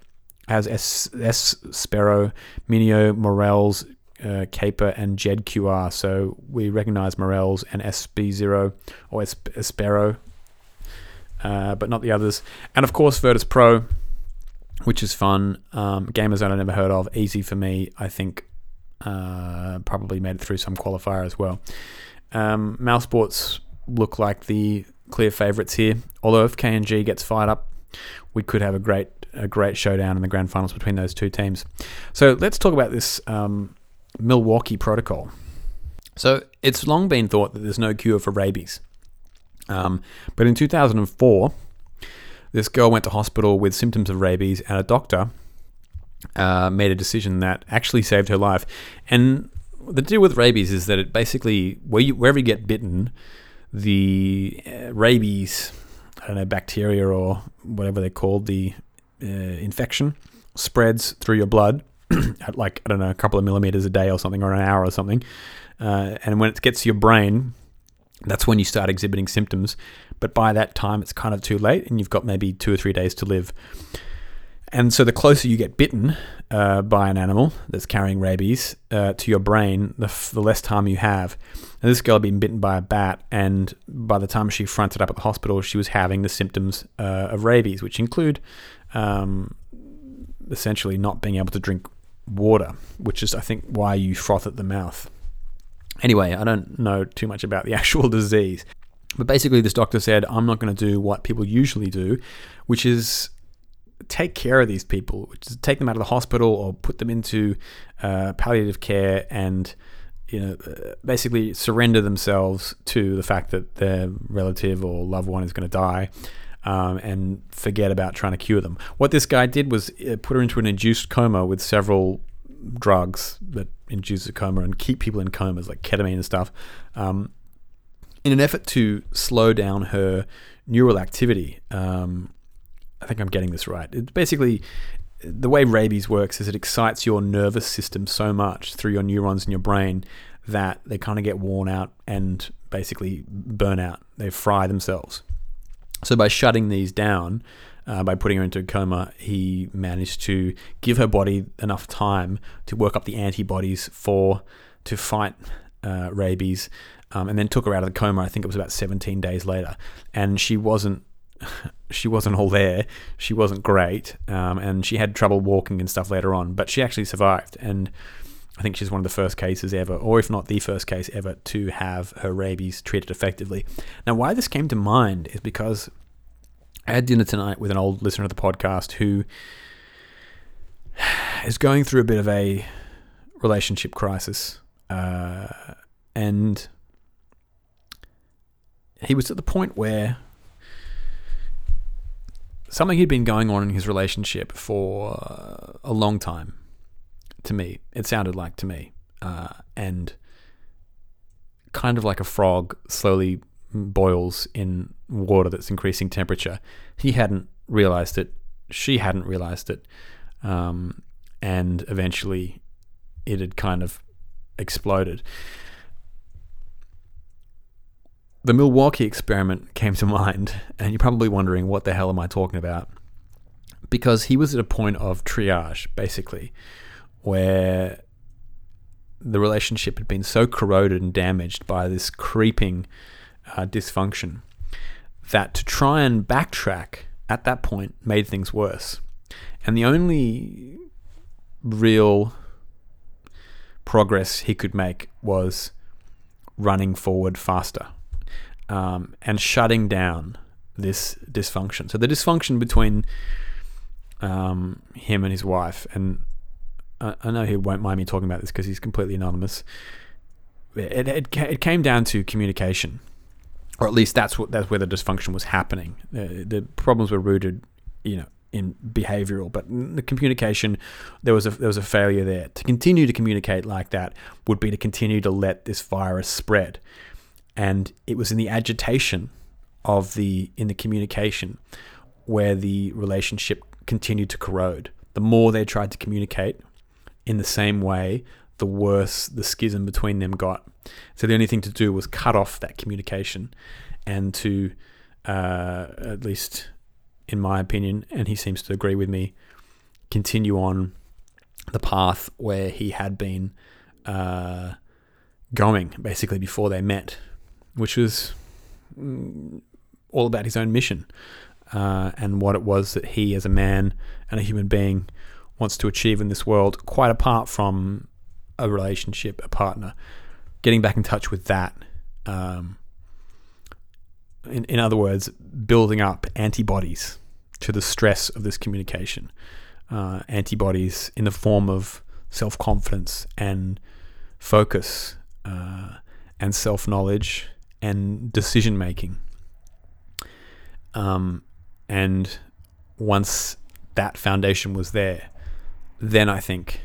has S, S Sparrow, Minio, morelz, uh, Caper, and Jed QR. So we recognize morelz and SB0 or Espero, uh, but not the others. And of course, Virtus Pro, which is fun. Um, Gamerzone I never heard of. Easy for me. I think uh, probably made it through some qualifier as well. Um, mousesports look like the clear favourites here. Although if KNG gets fired up, we could have a great a great showdown in the grand finals between those two teams. So let's talk about this um, Milwaukee protocol. So it's long been thought that there's no cure for rabies. Um, but in 2004, this girl went to hospital with symptoms of rabies, and a doctor uh, made a decision that actually saved her life. And the deal with rabies is that it basically, where you, wherever you get bitten, the uh, rabies, I don't know, bacteria or whatever they're called, the uh, infection spreads through your blood at like, I don't know, a couple of millimeters a day or something, or an hour or something. Uh, and when it gets to your brain, that's when you start exhibiting symptoms. But by that time, it's kind of too late, and you've got maybe two or three days to live. And so, the closer you get bitten uh, by an animal that's carrying rabies uh, to your brain, the, f- the less time you have. And this girl had been bitten by a bat, and by the time she fronted up at the hospital, she was having the symptoms uh, of rabies, which include um, essentially not being able to drink water, which is, I think, why you froth at the mouth. Anyway, I don't know too much about the actual disease. But basically, this doctor said, I'm not going to do what people usually do, which is take care of these people, which is take them out of the hospital or put them into uh, palliative care and you know basically surrender themselves to the fact that their relative or loved one is going to die um, and forget about trying to cure them. What this guy did was uh, put her into an induced coma with several drugs that induce a coma and keep people in comas like ketamine and stuff um, in an effort to slow down her neural activity. Um, I think I'm getting this right. It's basically the way rabies works is it excites your nervous system so much through your neurons in your brain that they kind of get worn out and basically burn out. They fry themselves. So by shutting these down, uh, by putting her into a coma, he managed to give her body enough time to work up the antibodies for to fight uh, rabies, um, and then took her out of the coma. I think it was about 17 days later, and she wasn't she wasn't all there. She wasn't great, um, and she had trouble walking and stuff later on. But she actually survived, and I think she's one of the first cases ever, or if not the first case ever, to have her rabies treated effectively. Now, why this came to mind is because I had dinner tonight with an old listener of the podcast who is going through a bit of a relationship crisis, uh, and he was at the point where something had been going on in his relationship for a long time. To me, it sounded like to me, uh, and kind of like a frog slowly boils in water that's increasing temperature. He hadn't realized it. She hadn't realized it, um, and eventually, it had kind of exploded. The Milwaukee experiment came to mind, and you're probably wondering what the hell am I talking about? Because he was at a point of triage, basically, where the relationship had been so corroded and damaged by this creeping uh, dysfunction that to try and backtrack at that point made things worse. And the only real progress he could make was running forward faster um, and shutting down this dysfunction. So the dysfunction between um, him and his wife, and I, I, know he won't mind me talking about this because he's completely anonymous. It, it, it came down to communication, or at least that's what that's where the dysfunction was happening. The, the problems were rooted, you know, in behavioral, but the communication there was a there was a failure there. To continue to communicate like that would be to continue to let this virus spread and it was in the agitation of the in the communication where the relationship continued to corrode. The more they tried to communicate in the same way, the worse the schism between them got. So the only thing to do was cut off that communication and to, uh, at least in my opinion, and he seems to agree with me, continue on the path where he had been uh, going basically before they met, which was mm, all about his own mission uh, and what it was that he, as a man and a human being, wants to achieve in this world, quite apart from a relationship, a partner. Getting back in touch with that. Um, in, in other words, building up antibodies to the stress of this communication. Uh, antibodies in the form of self confidence and focus uh, and self knowledge and decision making. Um, and once that foundation was there, then I think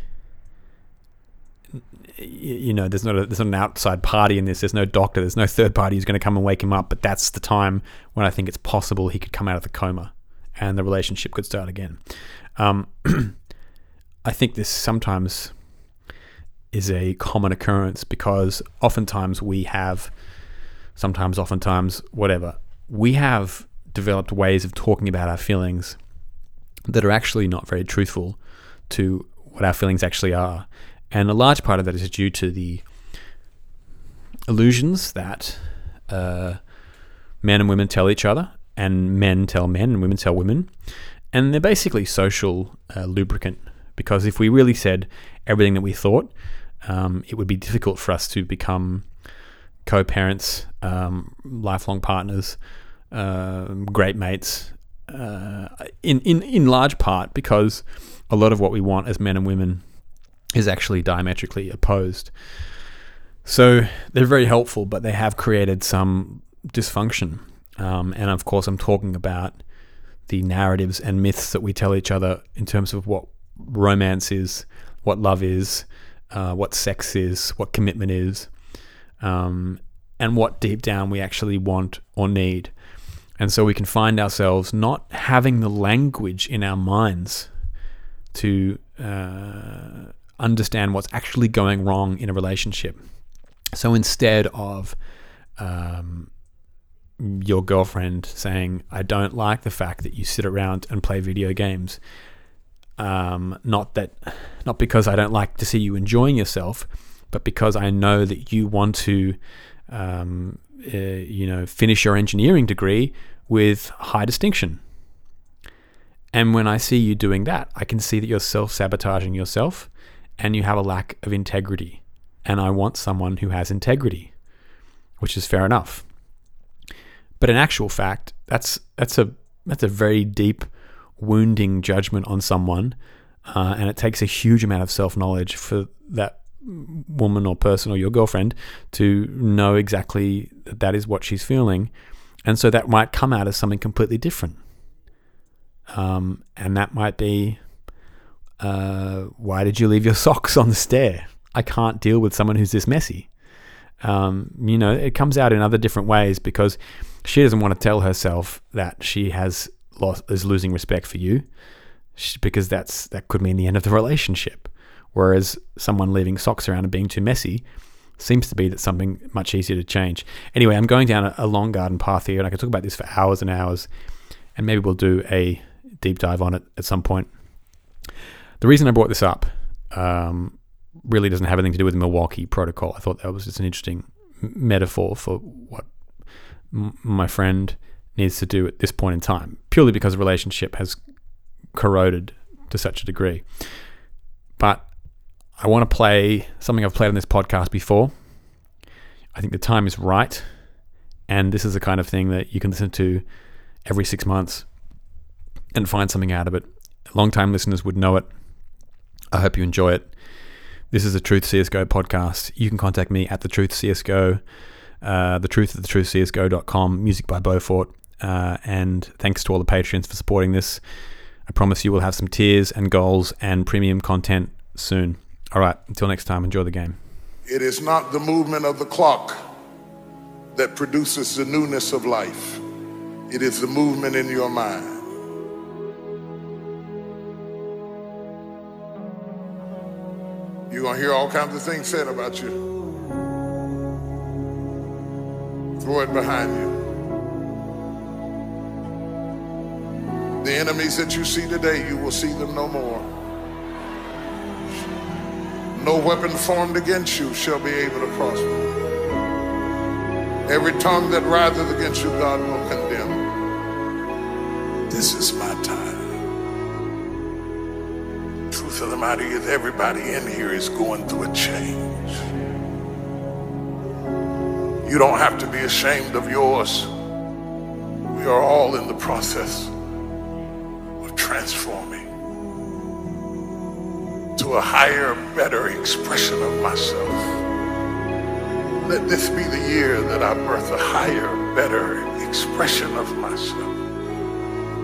you know there's not a, there's not an outside party in this. There's no doctor. There's no third party who's going to come and wake him up. But that's the time when I think it's possible he could come out of the coma, and the relationship could start again. Um, I think this sometimes is a common occurrence because oftentimes we have, sometimes, oftentimes, whatever, we have developed ways of talking about our feelings that are actually not very truthful to what our feelings actually are. And a large part of that is due to the illusions that uh, men and women tell each other, and men tell men, and women tell women. And they're basically social uh, lubricant because if we really said everything that we thought, um, it would be difficult for us to become co parents, um, lifelong partners, uh, great mates, uh, in, in, in large part because a lot of what we want as men and women is actually diametrically opposed. So they're very helpful, but they have created some dysfunction. Um, and of course, I'm talking about the narratives and myths that we tell each other in terms of what romance is, what love is, uh, what sex is, what commitment is, um, and what deep down we actually want or need. And so we can find ourselves not having the language in our minds to uh, understand what's actually going wrong in a relationship. So instead of um, your girlfriend saying, I don't like the fact that you sit around and play video games, um, not that, not because I don't like to see you enjoying yourself, but because I know that you want to, um, uh, you know, finish your engineering degree with high distinction. And when I see you doing that, I can see that you're self sabotaging yourself and you have a lack of integrity. And I want someone who has integrity, which is fair enough. But in actual fact, that's that's a that's a very deep, wounding judgment on someone, uh, and it takes a huge amount of self knowledge for that woman or person or your girlfriend to know exactly that that is what she's feeling, and so that might come out as something completely different. Um, and that might be, uh, why did you leave your socks on the stair? I can't deal with someone who's this messy. Um, you know, it comes out in other different ways because she doesn't want to tell herself that she has lost, is losing respect for you, because that's that could mean the end of the relationship. Whereas someone leaving socks around and being too messy seems to be that something much easier to change. Anyway, I'm going down a, a long garden path here, and I could talk about this for hours and hours, and maybe we'll do a deep dive on it at some point. The reason I brought this up um, really doesn't have anything to do with the Milwaukee Protocol. I thought that was just an interesting metaphor for what m- my friend needs to do at this point in time, purely because the relationship has corroded to such a degree. But I want to play something I've played on this podcast before. I think the time is right. And this is the kind of thing that you can listen to every six months and find something out of it. Long-time listeners would know it. I hope you enjoy it. This is a Truth CSGO podcast. You can contact me at the Truth CSGO, uh, the Truth of the Truth CSGO.com, music by Beaufort. Uh, and thanks to all the patrons for supporting this. I promise you will have some tears and goals and premium content soon. All right, until next time, enjoy the game. It is not the movement of the clock that produces the newness of life. It is the movement in your mind. Going to hear all kinds of things said about you. Throw it behind you. The enemies that you see today, you will see them no more. No weapon formed against you shall be able to prosper. Every tongue that riseth against you, God will condemn. This is my time. Of the matter is, everybody in here is going through a change. You don't have to be ashamed of yours. We are all in the process of transforming to a higher, better expression of myself. Let this be the year that I birth a higher, better expression of myself.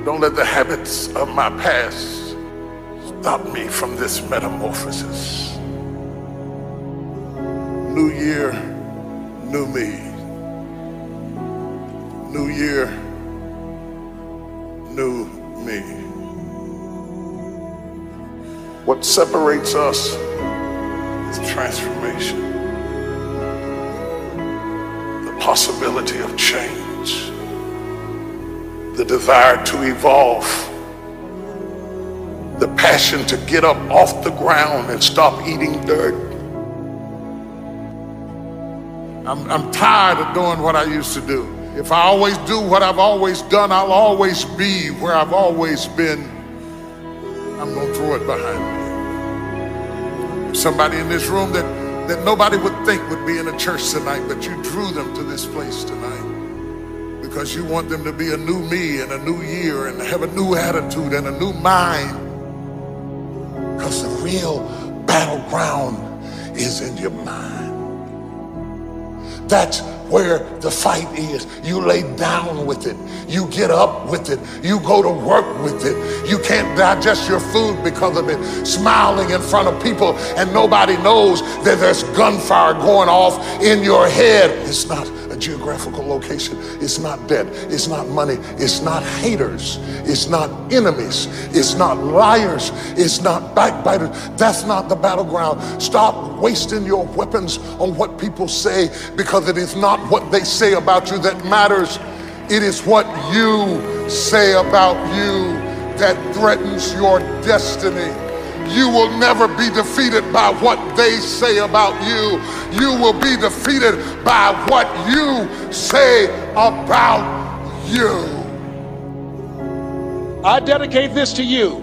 Don't let the habits of my past stop me from this metamorphosis. New year, new me. New year, new me. What separates us is transformation, the possibility of change, the desire to evolve, the passion to get up off the ground and stop eating dirt. I'm, I'm tired of doing what I used to do. If I always do what I've always done, I'll always be where I've always been. I'm going to throw it behind me. Somebody in this room that, that nobody would think would be in a church tonight, but you drew them to this place tonight because you want them to be a new me and a new year and have a new attitude and a new mind. Because the real battleground is in your mind. That's where the fight is. You lay down with it. You get up with it. You go to work with it. You can't digest your food because of it. Smiling in front of people and nobody knows that there's gunfire going off in your head. It's not geographical location. It's not debt. It's not money. It's not haters. It's not enemies. It's not liars. It's not backbiters. That's not the battleground. Stop wasting your weapons on what people say because it is not what they say about you that matters. It is what you say about you that threatens your destiny. You will never be defeated by what they say about you. You will be defeated by what you say about you. I dedicate this to you,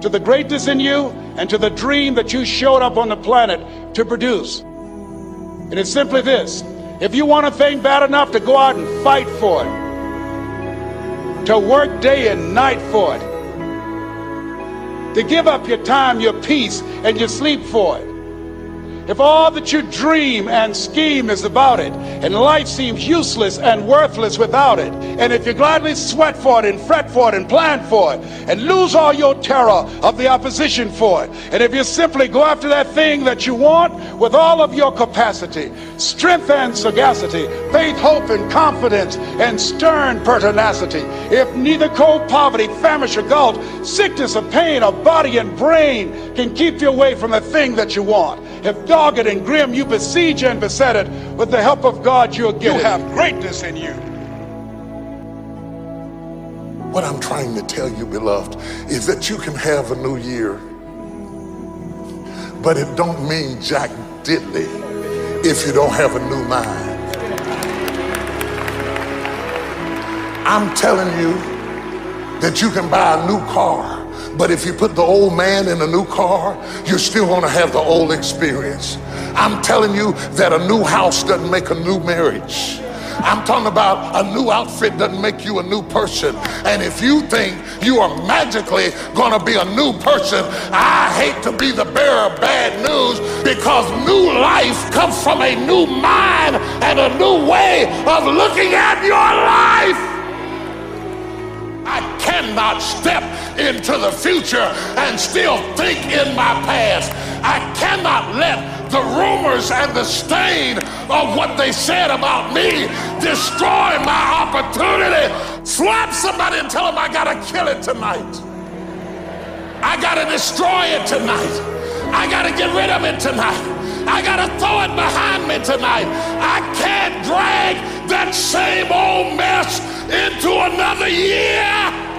to the greatness in you, and to the dream that you showed up on the planet to produce. And it's simply this if you want a thing bad enough to go out and fight for it, to work day and night for it, to give up your time, your peace, and your sleep for it. If all that you dream and scheme is about it, and life seems useless and worthless without it, and if you gladly sweat for it and fret for it and plan for it, and lose all your terror of the opposition for it, and if you simply go after that thing that you want with all of your capacity, strength and sagacity, faith, hope, and confidence, and stern pertinacity, if neither cold poverty, famish, or gulf, sickness or pain, or body and brain can keep you away from the thing that you want, if dogged and grim. You besiege and beset it, with the help of God you'll get You have greatness in you. What I'm trying to tell you, beloved, is that you can have a new year, but it don't mean jack diddley if you don't have a new mind. I'm telling you that you can buy a new car but if you put the old man in a new car, you're still going to have the old experience. I'm telling you that a new house doesn't make a new marriage. I'm talking about a new outfit doesn't make you a new person. And if you think you are magically going to be a new person, I hate to be the bearer of bad news because new life comes from a new mind and a new way of looking at your life. I cannot step into the future and still think in my past. I cannot let the rumors and the stain of what they said about me destroy my opportunity. Slap somebody and tell them I gotta kill it tonight. I gotta destroy it tonight. I got to get rid of it tonight. I got to throw it behind me tonight. I can't drag that same old mess into another year.